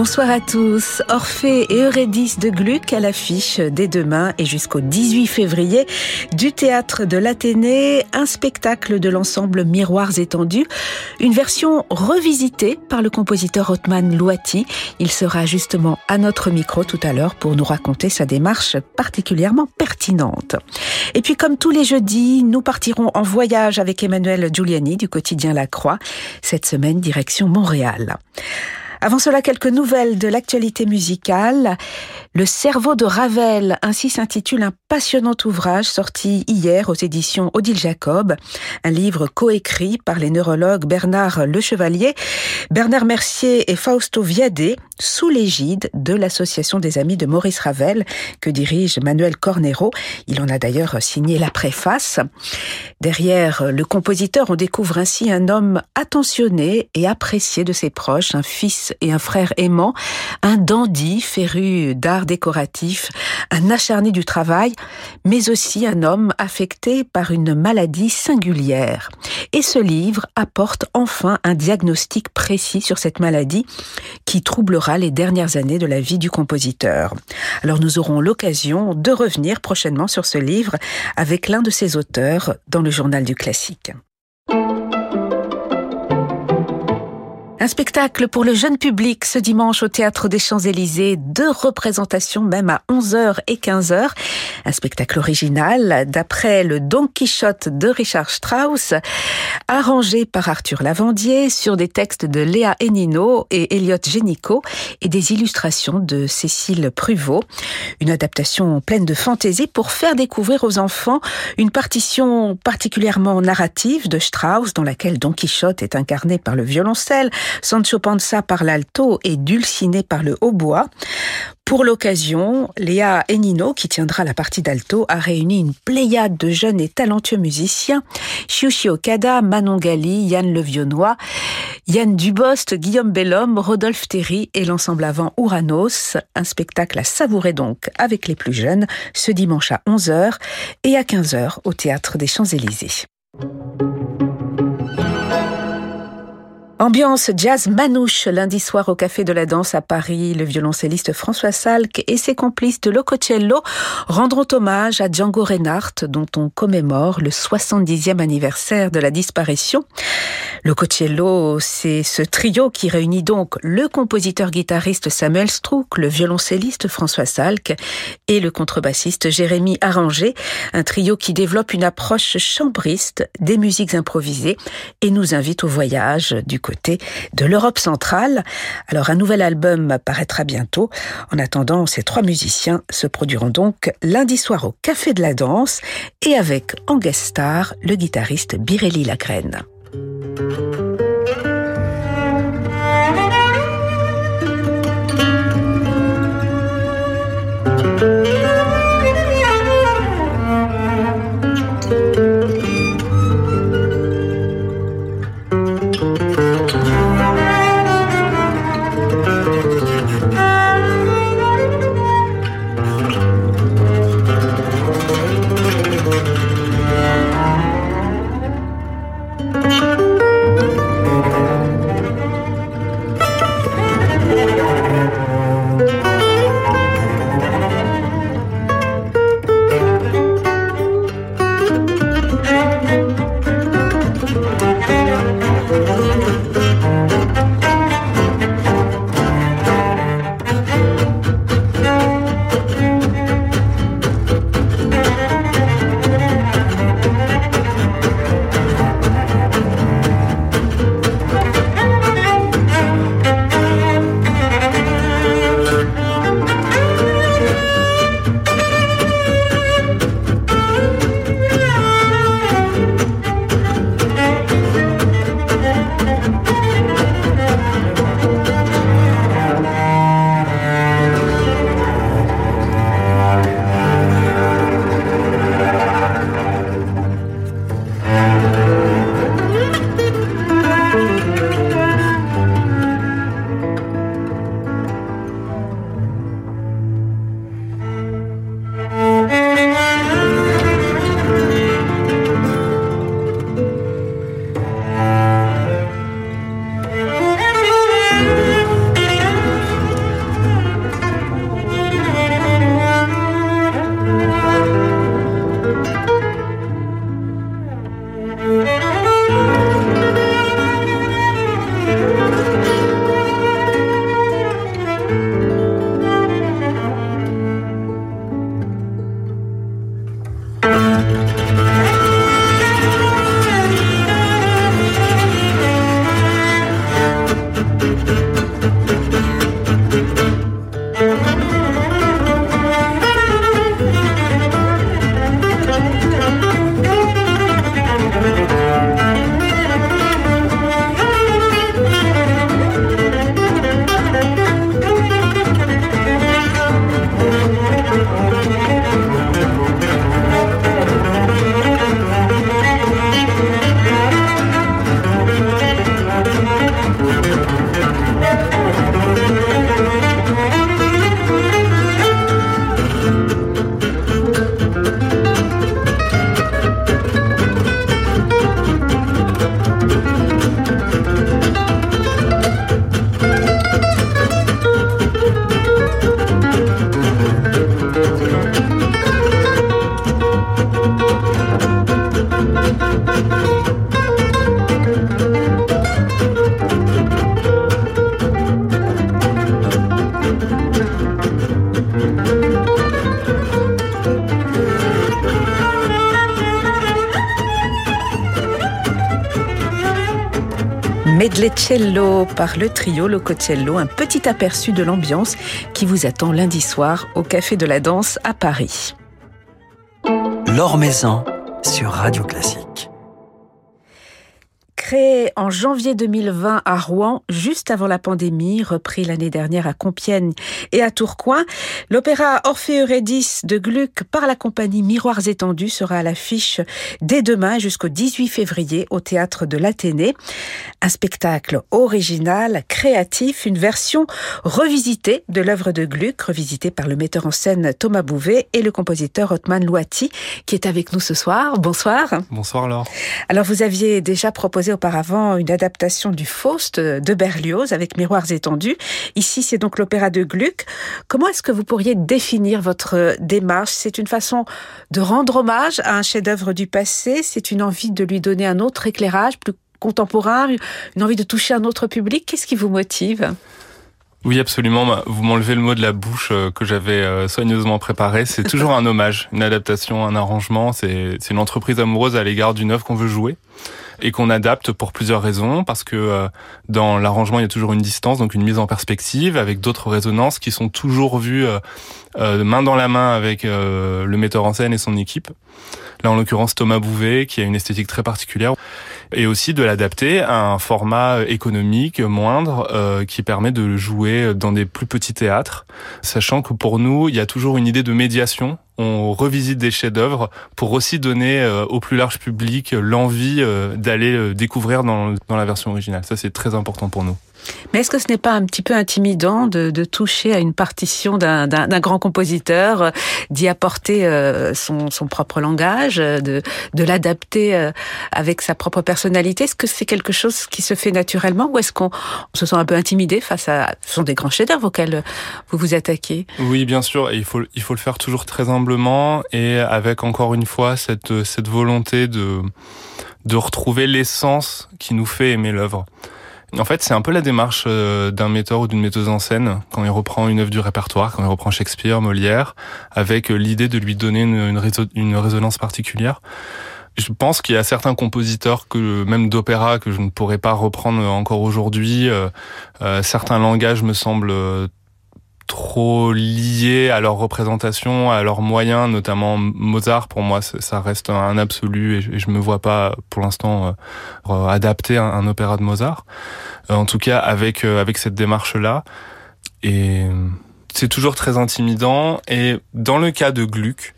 Bonsoir à tous. Orphée et Eurydice de Gluck à l'affiche dès demain et jusqu'au 18 février du théâtre de l'Athénée, un spectacle de l'ensemble Miroirs étendus, une version revisitée par le compositeur Othman Louati. Il sera justement à notre micro tout à l'heure pour nous raconter sa démarche particulièrement pertinente. Et puis comme tous les jeudis, nous partirons en voyage avec Emmanuel Giuliani du quotidien La Croix, cette semaine direction Montréal. Avant cela, quelques nouvelles de l'actualité musicale. Le cerveau de Ravel, ainsi s'intitule un passionnant ouvrage sorti hier aux éditions Odile Jacob, un livre coécrit par les neurologues Bernard Lechevalier, Bernard Mercier et Fausto Viadé, sous l'égide de l'Association des Amis de Maurice Ravel, que dirige Manuel Cornero. Il en a d'ailleurs signé la préface. Derrière le compositeur, on découvre ainsi un homme attentionné et apprécié de ses proches, un fils et un frère aimant, un dandy féru d'art décoratif, un acharné du travail, mais aussi un homme affecté par une maladie singulière. Et ce livre apporte enfin un diagnostic précis sur cette maladie qui troublera les dernières années de la vie du compositeur. Alors nous aurons l'occasion de revenir prochainement sur ce livre avec l'un de ses auteurs dans le journal du classique. Un spectacle pour le jeune public ce dimanche au Théâtre des Champs-Élysées. Deux représentations même à 11h et 15h. Un spectacle original d'après le Don Quichotte de Richard Strauss, arrangé par Arthur Lavandier sur des textes de Léa Enino et Elliot Génico et des illustrations de Cécile Pruvot. Une adaptation pleine de fantaisie pour faire découvrir aux enfants une partition particulièrement narrative de Strauss dans laquelle Don Quichotte est incarné par le violoncelle, Sancho Panza par l'alto et Dulciné par le hautbois. Pour l'occasion, Léa Enino, qui tiendra la partie d'alto, a réuni une pléiade de jeunes et talentueux musiciens. Shiushi Okada, Manon Gali, Yann Levionnois, Yann Dubost, Guillaume Bellhomme, Rodolphe Terry et l'ensemble avant Uranos. Un spectacle à savourer donc avec les plus jeunes ce dimanche à 11h et à 15h au Théâtre des Champs-Élysées. Ambiance jazz manouche lundi soir au Café de la Danse à Paris. Le violoncelliste François Salk et ses complices de Lococello rendront hommage à Django Reinhardt dont on commémore le 70e anniversaire de la disparition. Lococello, c'est ce trio qui réunit donc le compositeur-guitariste Samuel Strouk, le violoncelliste François Salk et le contrebassiste Jérémy Arranger. Un trio qui développe une approche chambriste des musiques improvisées et nous invite au voyage du côté de l'Europe centrale. Alors un nouvel album paraîtra bientôt. En attendant, ces trois musiciens se produiront donc lundi soir au Café de la Danse et avec en guest star le guitariste Birelli Lagrène. Medlecello par le trio Lococello, un petit aperçu de l'ambiance qui vous attend lundi soir au Café de la Danse à Paris. L'Or sur Radio Classique. Créé en janvier 2020 à Rouen, juste avant la pandémie, repris l'année dernière à Compiègne et à Tourcoing, l'opéra Orphée Eurydice de Gluck par la compagnie Miroirs étendus sera à l'affiche dès demain jusqu'au 18 février au théâtre de l'Athénée. Un spectacle original, créatif, une version revisitée de l'œuvre de Gluck, revisitée par le metteur en scène Thomas Bouvet et le compositeur Otman Louati, qui est avec nous ce soir. Bonsoir. Bonsoir Laure. Alors vous aviez déjà proposé auparavant une adaptation du Faust de Berlioz avec miroirs étendus. Ici, c'est donc l'opéra de Gluck. Comment est-ce que vous pourriez définir votre démarche? C'est une façon de rendre hommage à un chef-d'œuvre du passé C'est une envie de lui donner un autre éclairage plus contemporain Une envie de toucher un autre public Qu'est-ce qui vous motive? Oui, absolument. Bah, vous m'enlevez le mot de la bouche euh, que j'avais euh, soigneusement préparé. C'est toujours un hommage, une adaptation, un arrangement. C'est une entreprise amoureuse à l'égard d'une œuvre qu'on veut jouer et qu'on adapte pour plusieurs raisons, parce que euh, dans l'arrangement, il y a toujours une distance, donc une mise en perspective, avec d'autres résonances qui sont toujours vues main dans la main avec le metteur en scène et son équipe. Là, en l'occurrence, Thomas Bouvet, qui a une esthétique très particulière, et aussi de l'adapter à un format économique moindre qui permet de jouer dans des plus petits théâtres, sachant que pour nous, il y a toujours une idée de médiation on revisite des chefs-d'œuvre pour aussi donner euh, au plus large public l'envie euh, d'aller euh, découvrir dans, dans la version originale. Ça, c'est très important pour nous. Mais est-ce que ce n'est pas un petit peu intimidant de, de toucher à une partition d'un grand compositeur, euh, d'y apporter euh, son, son, propre langage, euh, de, de l'adapter avec sa propre personnalité? Est-ce que c'est quelque chose qui se fait naturellement ou est-ce qu'on se sent un peu intimidé face à... Ce sont des grands chefs-d'œuvre auxquels vous vous attaquez Oui, bien sûr. Il, faut, il faut le faire toujours très humblement et avec encore une fois cette, cette volonté de, de retrouver l'essence qui nous fait aimer l'œuvre. En fait, c'est un peu la démarche euh, d'un metteur ou d'une metteuse en scène quand il reprend une œuvre du répertoire, quand il reprend Shakespeare, Molière, avec euh, l'idée de lui donner une, résonance particulière. Je pense qu'il y a certains compositeurs même d'opéra que je ne pourrais pas reprendre encore aujourd'hui. Euh, certains langages me semblent trop liés à leur représentation, à leurs moyens, notamment Mozart. Pour moi, ça reste un absolu et je me vois pas pour l'instant euh, adapter un, opéra de Mozart. Euh, en tout cas, avec euh, avec cette démarche là. Et c'est toujours très intimidant. Et dans le cas de Gluck,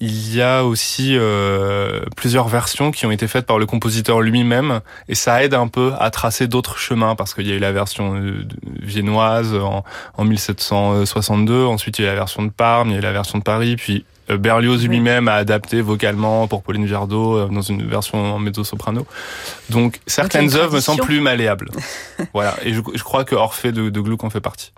il y a aussi euh, plusieurs versions qui ont été faites par le compositeur lui-même et ça aide un peu à tracer d'autres chemins parce qu'il y a eu la version euh, viennoise en, en 1762, ensuite il y a eu la version de Parme, il y a eu la version de Paris, puis euh, Berlioz lui-même a adapté vocalement pour Pauline Viardot euh, dans une version en mezzo-soprano. Donc certaines œuvres me semblent plus malléables. voilà, et je, je, crois que Orphée de, de Gluck en fait partie.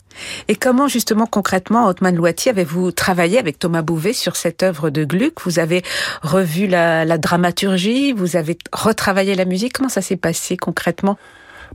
Et comment justement concrètement, Otman Loati, avez-vous travaillé avec Thomas Bouvet sur cette œuvre de Gluck? Vous avez revu la, la dramaturgie, vous avez retravaillé la musique? Comment ça s'est passé concrètement?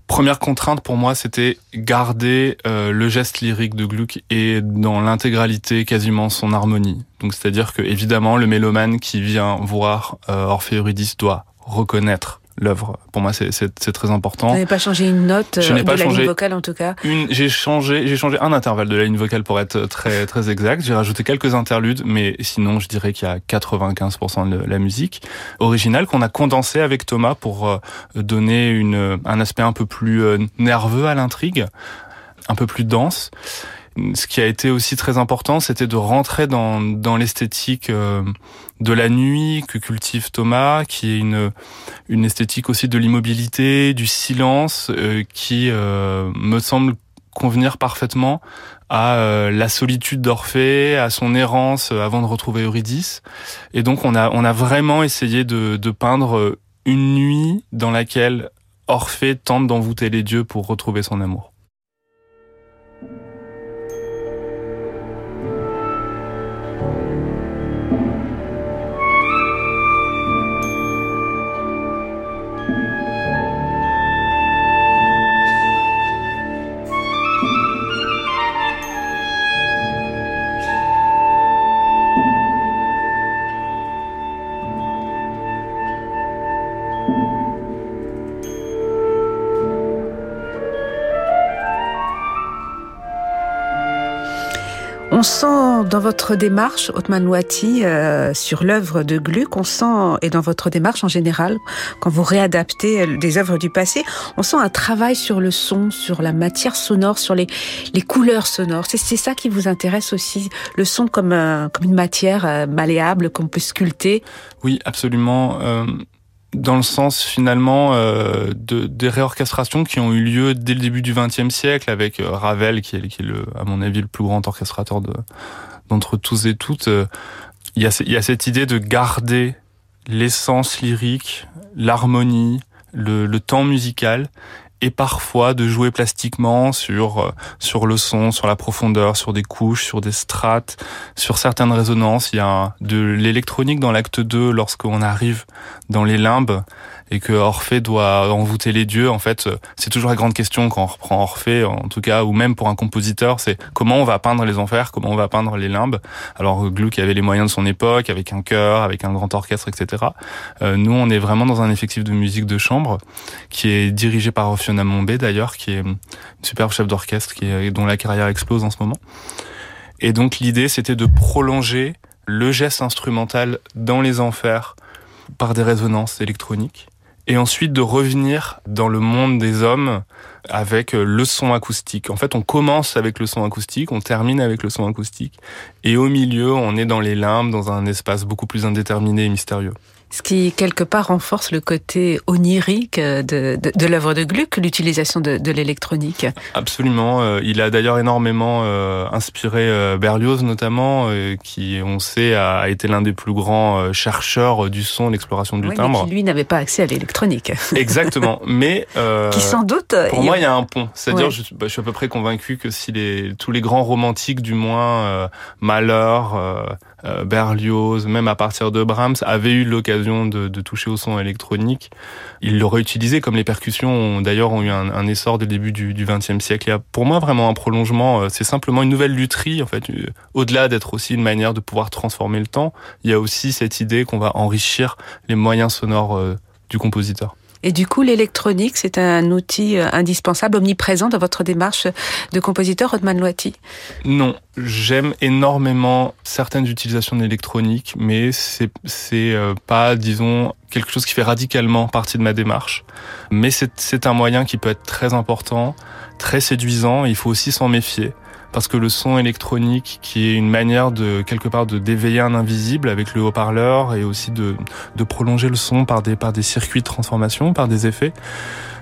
Première contrainte pour moi, c'était garder euh, le geste lyrique de Gluck et dans l'intégralité quasiment son harmonie. Donc c'est-à-dire que évidemment le mélomane qui vient voir euh, Orphée Eurydice doit reconnaître l'œuvre. Pour moi, c'est très important. Vous n'avez pas changé une note je euh, pas de la ligne vocale en tout cas? J'ai changé, j'ai changé un intervalle de la ligne vocale pour être très très exact. J'ai rajouté quelques interludes, mais sinon, je dirais qu'il y a 95% de la musique originale qu'on a condensée avec Thomas pour euh, donner une, un aspect un peu plus euh, nerveux à l'intrigue, un peu plus dense ce qui a été aussi très important, c'était de rentrer dans, dans l'esthétique euh, de la nuit que cultive Thomas, qui est une, une esthétique aussi de l'immobilité, du silence, euh, qui euh, me semble convenir parfaitement à la solitude d'Orphée, à son errance avant de retrouver Eurydice. Et donc on a, on a vraiment essayé de, de peindre une nuit dans laquelle Orphée tente d'envoûter les dieux pour retrouver son amour. On sent dans votre démarche, Otman Louati, euh, sur l'œuvre de Gluck, on sent, et dans votre démarche en général, quand vous réadaptez des œuvres du passé, on sent un travail sur le son, sur la matière sonore, sur les, les couleurs sonores. C'est ça qui vous intéresse aussi, le son comme, comme une matière euh, malléable qu'on peut sculpter? Oui, absolument. Euh, dans le sens finalement euh, de, des réorchestrations qui ont eu lieu dès le début du XXe siècle avec euh, Ravel qui est, qui est le, à mon avis le plus grand orchestrateur de, d'entre tous et toutes. Euh, il y, a, il y a cette idée de garder l'essence lyrique, l'harmonie, le, le temps musical et parfois de jouer plastiquement sur euh, sur le son, sur la profondeur, sur des couches, sur des strates, sur certaines résonances. Il y a de l'électronique dans l'acte 2 lorsqu'on arrive dans les limbes et que Orphée doit envoûter les dieux. En fait, c'est toujours la grande question quand on reprend Orphée, en tout cas, ou même pour un compositeur, c'est comment on va peindre les enfers, comment on va peindre les limbes. Alors Gluck avait les moyens de son époque, avec un chœur, avec un grand orchestre, etc. Euh, nous, on est vraiment dans un effectif de musique de chambre qui est dirigé par Fiona Mombé d'ailleurs, qui est une superbe chef d'orchestre, qui est, dont la carrière explose en ce moment. Et donc l'idée, c'était de prolonger le geste instrumental dans les enfers par des résonances électroniques et ensuite de revenir dans le monde des hommes avec euh, le son acoustique. En fait, on commence avec le son acoustique, on termine avec le son acoustique, et au milieu, on est dans les limbes, dans un espace beaucoup plus indéterminé et mystérieux ce qui quelque part renforce le côté onirique de, de, de l'œuvre de Gluck, l'utilisation de, de l'électronique. Absolument. Euh, il a d'ailleurs énormément euh, inspiré euh, Berlioz notamment, qui on sait a été l'un des plus grands chercheurs du son, l'exploration du oui, timbre. Mais qui lui n'avait pas accès à l'électronique. Exactement. Mais qui sans doute. Pour moi, il y a un pont. C'est-à-dire, ouais. je, bah, je, suis à peu près convaincu que si les tous les grands romantiques, du moins Malheur. Berlioz, même à partir de Brahms, avaient eu l'occasion de, de, toucher au son électronique. Il l'aurait utilisé comme les percussions, d'ailleurs, ont eu un, un, essor dès le début du XXe siècle. Il y a pour moi vraiment un prolongement. C'est simplement une nouvelle lutherie, en fait. Au-delà d'être aussi une manière de pouvoir transformer le temps, il y a aussi cette idée qu'on va enrichir les moyens sonores du compositeur. Et du coup, l'électronique, c'est un outil indispensable, omniprésent dans votre démarche de compositeur, Rodman Loati? Non, j'aime énormément certaines utilisations de l'électronique, mais c'est c'est pas, disons, quelque chose qui fait radicalement partie de ma démarche. Mais c'est un moyen qui peut être très important, très séduisant, et il faut aussi s'en méfier parce que le son électronique, qui est une manière de quelque part de d'éveiller un invisible avec le haut-parleur et aussi de, prolonger le son par des circuits de transformation, par des effets,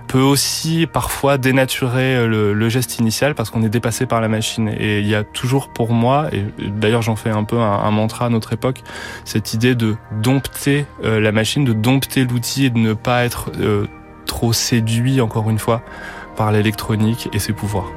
peut aussi parfois dénaturer le, le geste initial parce qu'on est dépassé par la machine. Et il y a toujours pour moi, et d'ailleurs j'en fais un peu un, un, mantra à notre époque, cette idée de dompter euh, la machine, de dompter l'outil et de ne pas être euh, trop séduit encore une fois par l'électronique et ses pouvoirs.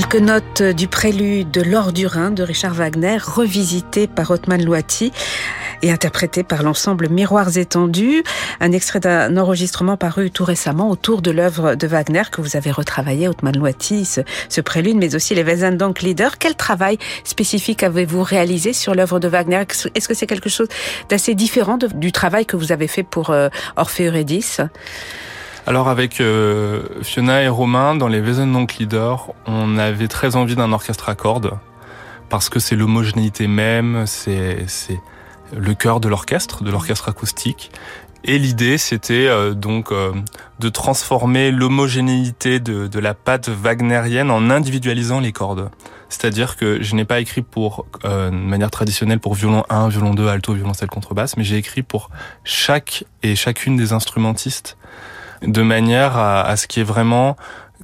Quelques notes du prélude de L'Or du Rhin de Richard Wagner, revisité par Otman Loati et interprété par l'ensemble Miroirs étendus, un extrait d'un enregistrement paru tout récemment autour de l'œuvre de Wagner que vous avez retravaillé, Otman Loati, ce, prélude, mais aussi les Wesendonck Lieder. Quel travail spécifique avez-vous réalisé sur l'œuvre de Wagner? Est-ce que c'est quelque chose d'assez différent du travail que vous avez fait pour euh, Orphée Eurydice? Alors avec euh, Fiona et Romain, dans les Wesendonck Leader, on avait très envie d'un orchestre à cordes, parce que c'est l'homogénéité même, c'est le cœur de l'orchestre, de l'orchestre acoustique. Et l'idée, c'était euh, donc euh, de transformer l'homogénéité de, de, la patte wagnérienne en individualisant les cordes. C'est-à-dire que je n'ai pas écrit pour euh, de manière traditionnelle pour violon 1, violon 2, alto, violoncelle, contrebasse, mais j'ai écrit pour chaque et chacune des instrumentistes de manière à, à ce qui est vraiment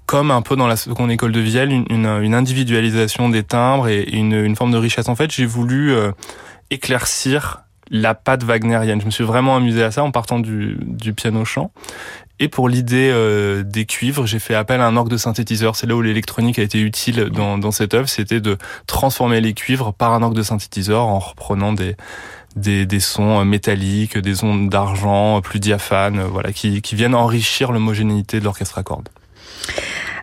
comme un peu dans la seconde école de Vielle, une, une, individualisation des timbres et une, une, forme de richesse. En fait, j'ai voulu euh, éclaircir la patte wagnerienne. Je me suis vraiment amusé à ça en partant du, du piano-chant. Et pour l'idée euh, des cuivres, j'ai fait appel à un orgue de synthétiseur. C'est là où l'électronique a été utile dans, dans cette œuvre, c'était de transformer les cuivres par un orgue de synthétiseur en reprenant des, des, des sons métalliques, des ondes d'argent plus diaphanes, voilà, qui, qui viennent enrichir l'homogénéité de l'orchestre à cordes.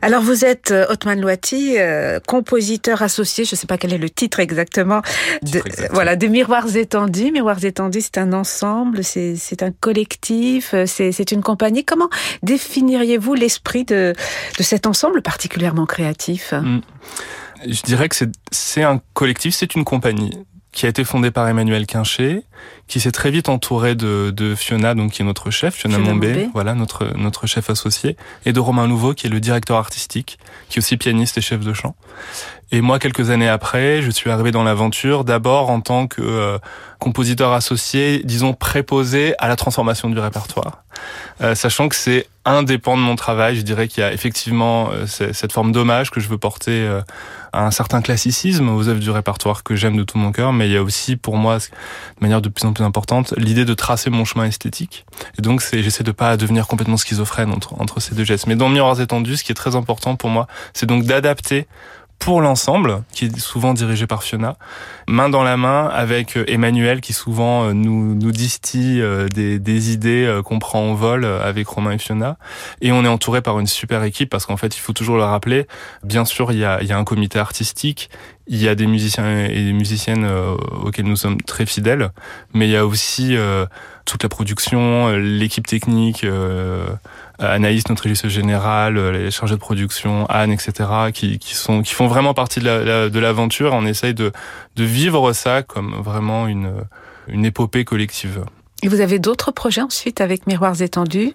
Alors vous êtes euh, Otman Louati, euh, compositeur associé, je ne sais pas quel est le titre exactement, de, voilà, des Miroirs étendus. Miroirs étendus, c'est un ensemble, c'est un collectif, euh, c'est une compagnie. Comment définiriez-vous l'esprit de, de cet ensemble particulièrement créatif? Hmm. Je dirais que c'est un collectif, c'est une compagnie qui a été fondée par Emmanuel Quinché, qui s'est très vite entouré de, de, Fiona, donc qui est notre chef, Fiona, Mombé, voilà notre notre chef associé, et de Romain Nouveau, qui est le directeur artistique, qui est aussi pianiste et chef de chant. Et moi, quelques années après, je suis arrivé dans l'aventure, d'abord en tant que euh, compositeur associé, disons préposé à la transformation du répertoire, euh, sachant que c'est indépendant de mon travail. Je dirais qu'il y a effectivement euh, cette forme d'hommage que je veux porter à un certain classicisme aux œuvres du répertoire que j'aime de tout mon cœur, mais il y a aussi pour moi, de manière de plus en plus importante, l'idée de tracer mon chemin esthétique. Et donc, c'est j'essaie de pas devenir complètement schizophrène entre, entre ces deux gestes. Mais dans Miroirs étendus, ce qui est très important pour moi, c'est donc d'adapter pour l'ensemble, qui est souvent dirigé par Fiona, main dans la main avec euh, Emmanuel qui souvent euh, nous, distille euh, des, idées qu'on prend en vol avec Romain et Fiona. Et on est entouré par une super équipe parce qu'en fait, il faut toujours le rappeler, bien sûr, il y a, il y a un comité artistique, il y a des musiciens et des musiciennes auxquels nous sommes très fidèles, mais il y a aussi toute la production, l'équipe technique, Anaïs, notre régisseuse générale, euh, les chargés de production, Anne, etc., qui, qui, sont, qui font vraiment partie de l'aventure. La, on essaye de, de vivre ça comme vraiment une, une épopée collective. Et vous avez d'autres projets ensuite avec Miroirs étendus?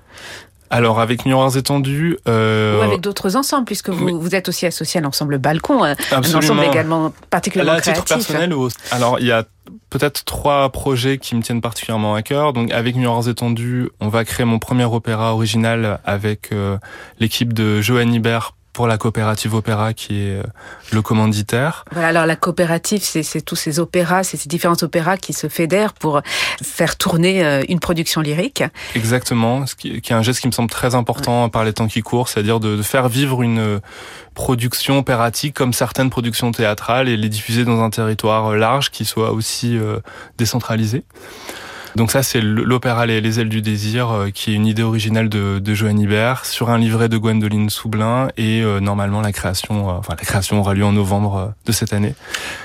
Alors avec Miroirs étendus, euh... ou avec d'autres ensembles, puisque vous, vous êtes aussi associé à l'ensemble Balcon, Absolument. un ensemble également particulièrement Là, à titre personnel, alors il y a peut-être trois projets qui me tiennent particulièrement à cœur. Donc avec Miroirs étendus, on va créer mon premier opéra original avec euh, l'équipe de Johan Ibert pour la coopérative opéra qui est euh, le commanditaire. Voilà, alors la coopérative, c'est tous ces opéras, c'est ces différents opéras qui se fédèrent pour faire tourner euh, une production lyrique. Exactement, ce qui, est un geste qui me semble très important par les temps qui courent, c'est-à-dire de, faire vivre une production opératique comme certaines productions théâtrales et les diffuser dans un territoire large qui soit aussi euh, décentralisé. Donc ça, c'est l'opéra les, ailes du désir, euh, qui est une idée originale de, de Johan Ibert sur un livret de Gwendoline Soublin et euh, normalement la création, enfin la création aura lieu en novembre de cette année.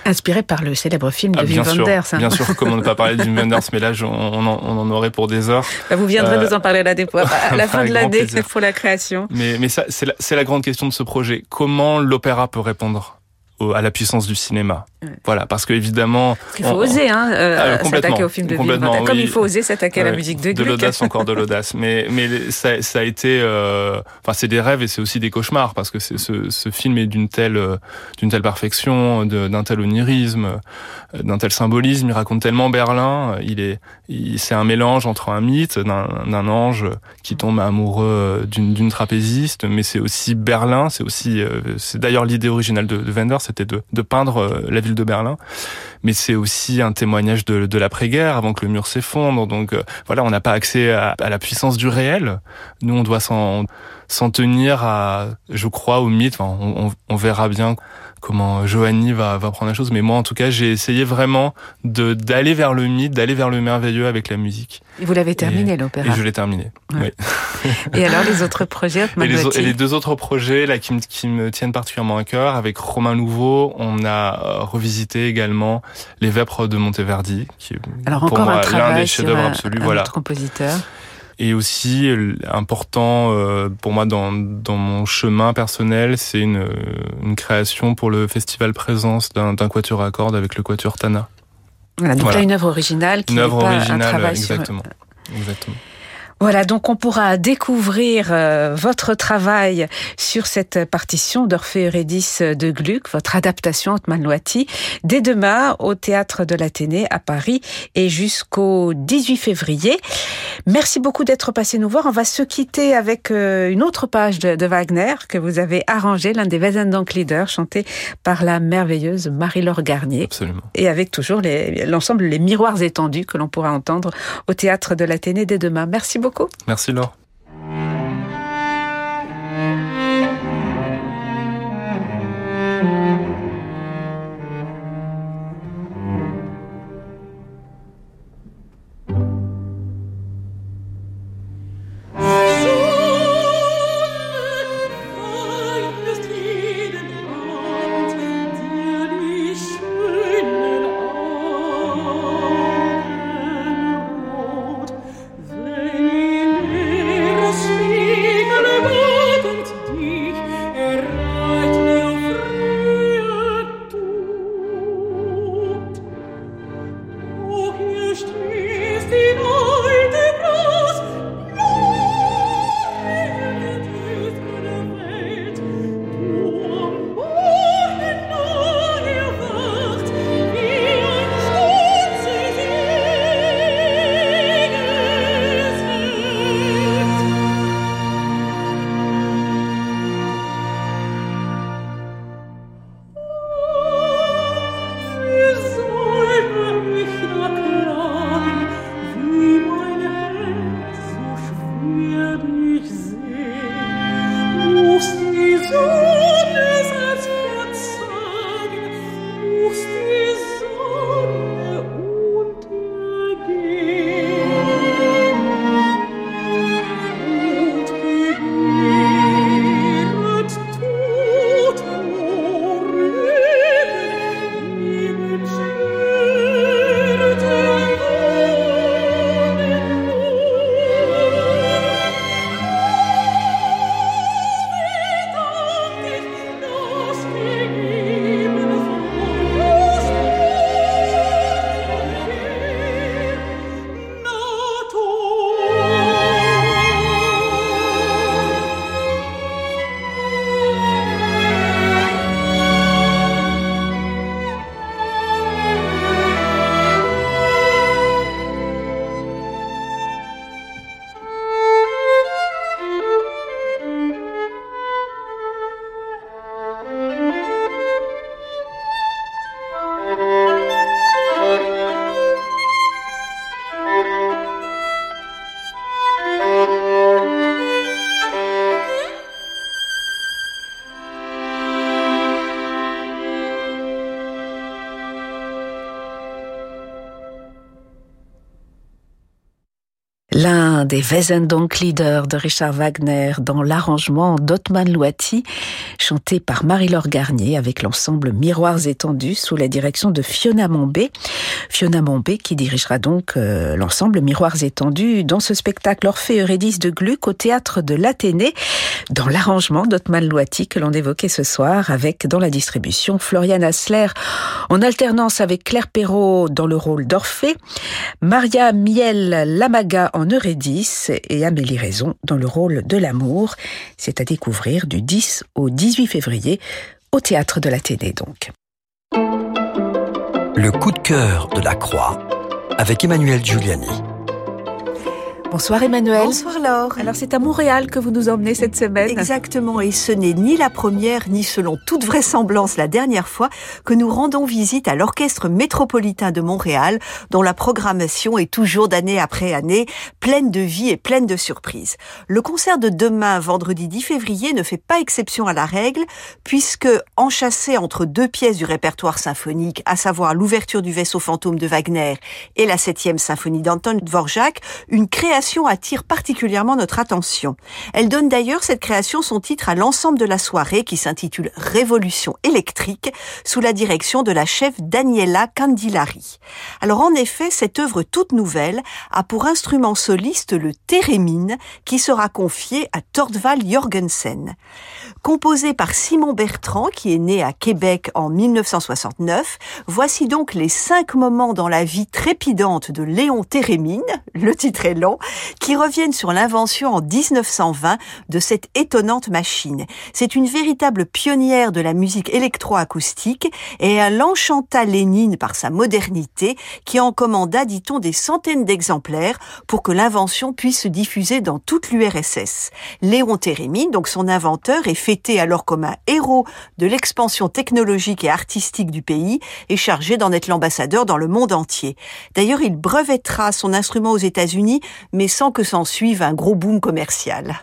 Inspiré par le célèbre film de ah, Wim Wenders. Hein. Bien sûr, comment ne pas parler de Wim Wenders, mais là, on, on, en, aurait pour des heures. Bah, vous viendrez nous en parler des, à la fin de l'année pour la création. Mais, mais ça, c'est la, la grande question de ce projet. Comment l'opéra peut répondre à la puissance du cinéma. Voilà, parce que évidemment, il faut oser hein, euh, ah, s'attaquer au film de Wim comme il faut oser s'attaquer à la musique de Gluck. De l'audace, encore de l'audace. Mais mais ça, ça a été, euh, enfin c'est des rêves et c'est aussi des cauchemars parce que ce, ce film est d'une telle euh, d'une telle perfection, d'un tel onirisme, euh, d'un tel symbolisme. Il raconte tellement Berlin. Il est, c'est un mélange entre un mythe d'un ange qui tombe amoureux d'une trapéziste, mais c'est aussi Berlin. C'est aussi, c'est d'ailleurs l'idée originale de, de Wenders, de, de peindre la ville de Berlin, mais c'est aussi un témoignage de, de l'après-guerre, avant que le mur s'effondre. Donc euh, voilà, on n'a pas accès à, la puissance du réel. Nous, on doit s'en tenir à, je crois, au mythe. on, on, verra bien comment Johanny va, va prendre la chose. Mais moi, en tout cas, j'ai essayé vraiment de d'aller vers le mythe, d'aller vers le merveilleux avec la musique. Et vous l'avez terminé l'opéra. Et je l'ai terminé. Oui. et alors les autres projets et les, et les, deux autres projets là qui me, qui me tiennent particulièrement à cœur, avec Romain Nouveau, on a euh, revisité également les Vêpres de Monteverdi, qui est alors pour encore moi l'un des chefs-d'œuvre absolus. Voilà. compositeur et aussi important euh, pour moi dans, dans mon chemin personnel, c'est une, une création pour le festival Présence d'un quatuor à cordes avec le quatuor Tana. Voilà, donc là une œuvre originale qui une œuvre pas originale, un travail exactement. Sur... exactement. Voilà, donc on pourra découvrir euh, votre travail sur cette partition d'Orphée Eurydice de Gluck, votre adaptation Otman Loati, dès demain au Théâtre de l'Athénée à Paris et jusqu'au 18 février. Merci beaucoup d'être passé nous voir. On va se quitter avec euh, une autre page de, Wagner que vous avez arrangé, l'un des Wesendonck-Leaders, chanté par la merveilleuse Marie-Laure Garnier. Absolument. Et avec toujours l'ensemble, les, les miroirs étendus que l'on pourra entendre au Théâtre de l'Athénée dès demain. Merci beaucoup. Merci Laure. Des Wesendonck-Lieder de Richard Wagner dans l'arrangement d'Otman Luati, chanté par Marie-Laure Garnier avec l'ensemble Miroirs étendus sous la direction de Fiona Mombé. Fiona Mombé qui dirigera donc euh, l'ensemble Miroirs étendus dans ce spectacle Orphée Eurydice de Gluck au théâtre de l'Athénée dans l'arrangement d'Otman Luati que l'on évoquait ce soir avec dans la distribution Florian Asler en alternance avec Claire Perrault dans le rôle d'Orphée, Maria Miel Lamaga en Eurydice et Amélie Raison dans le rôle de l'amour. C'est à découvrir du 10 au 18 février au théâtre de l'Athénée donc. Le coup de cœur de la Croix avec Emmanuel Giuliani. Bonsoir Emmanuel. Bonsoir Laure. Alors c'est à Montréal que vous nous emmenez cette semaine. Exactement, et ce n'est ni la première, ni selon toute vraisemblance la dernière fois que nous rendons visite à l'Orchestre métropolitain de Montréal, dont la programmation est toujours d'année après année pleine de vie et pleine de surprises. Le concert de demain, vendredi 10 février, ne fait pas exception à la règle, puisque enchâssé entre deux pièces du répertoire symphonique, à savoir l'ouverture du vaisseau fantôme de Wagner et la septième symphonie d'Anton Dvorak, une création attire particulièrement notre attention. Elle donne d'ailleurs cette création son titre à l'ensemble de la soirée qui s'intitule Révolution électrique sous la direction de la chef Daniela Candilari. Alors en effet, cette œuvre toute nouvelle a pour instrument soliste le thérémine qui sera confié à Tordval Jorgensen. Composé par Simon Bertrand qui est né à Québec en 1969, voici donc les cinq moments dans la vie trépidante de Léon Thérémine, le titre est long, qui reviennent sur l'invention en 1920 de cette étonnante machine. C'est une véritable pionnière de la musique électroacoustique et elle enchanta Lénine par sa modernité qui en commanda, dit-on, des centaines d'exemplaires pour que l'invention puisse se diffuser dans toute l'URSS. Léon Térémine, donc son inventeur, est fêté alors comme un héros de l'expansion technologique et artistique du pays et chargé d'en être l'ambassadeur dans le monde entier. D'ailleurs, il brevettera son instrument aux États-Unis, mais sans que s'en suive un gros boom commercial.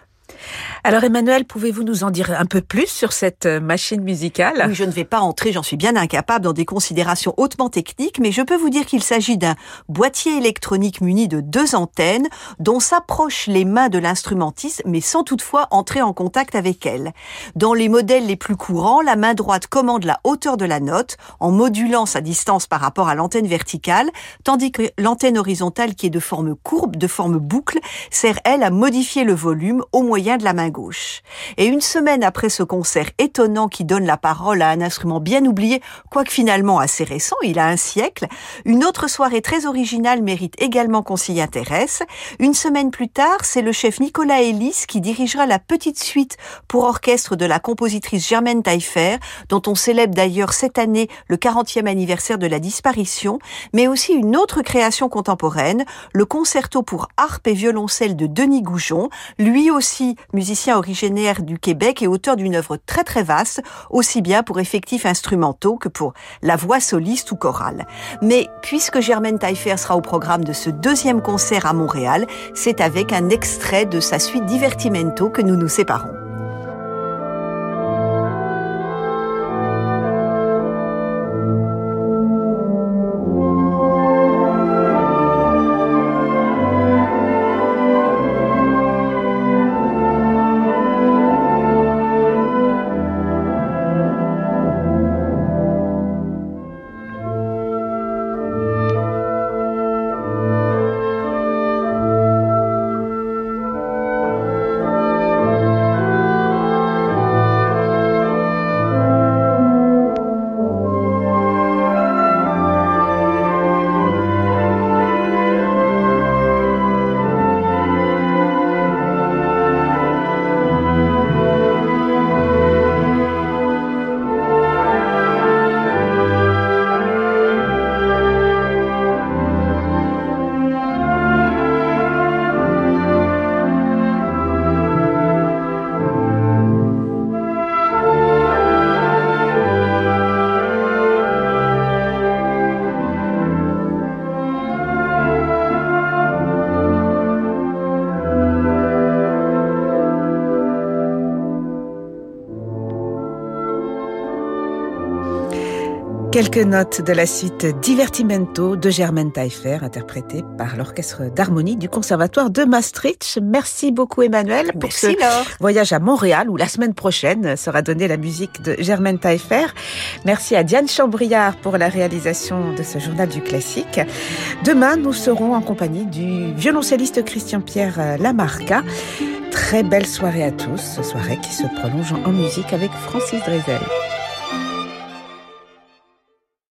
Alors Emmanuel, pouvez-vous nous en dire un peu plus sur cette euh, machine musicale? Oui, je ne vais pas entrer, j'en suis bien incapable dans des considérations hautement techniques, mais je peux vous dire qu'il s'agit d'un boîtier électronique muni de deux antennes dont s'approchent les mains de l'instrumentiste, mais sans toutefois entrer en contact avec elle. Dans les modèles les plus courants, la main droite commande la hauteur de la note en modulant sa distance par rapport à l'antenne verticale, tandis que l'antenne horizontale qui est de forme courbe, de forme boucle, sert elle à modifier le volume au moyen de la main gauche. Et une semaine après ce concert étonnant qui donne la parole à un instrument bien oublié, quoique finalement assez récent, il a un siècle, une autre soirée très originale mérite également qu'on s'y intéresse. Une semaine plus tard, c'est le chef Nicolas Ellis qui dirigera la petite suite pour orchestre de la compositrice Germaine Taillefer, dont on célèbre d'ailleurs cette année le 40e anniversaire de la disparition, mais aussi une autre création contemporaine, le concerto pour harpe et violoncelle de Denis Goujon, lui aussi musicien originaire du Québec et auteur d'une œuvre très très vaste, aussi bien pour effectifs instrumentaux que pour la voix soliste ou chorale. Mais puisque Germaine Taillefer sera au programme de ce deuxième concert à Montréal, c'est avec un extrait de sa suite Divertimento que nous nous séparons. Quelques notes de la suite Divertimento de Germaine Taillefer, interprétée par l'Orchestre d'harmonie du Conservatoire de Maastricht. Merci beaucoup Emmanuel pour ce voyage à Montréal où la semaine prochaine sera donnée la musique de Germaine Taillefer. Merci à Diane Chambriard pour la réalisation de ce journal du classique. Demain, nous serons en compagnie du violoncelliste Christian-Pierre Lamarca. Très belle soirée à tous, soirée qui se prolonge en musique avec Francis Drezel.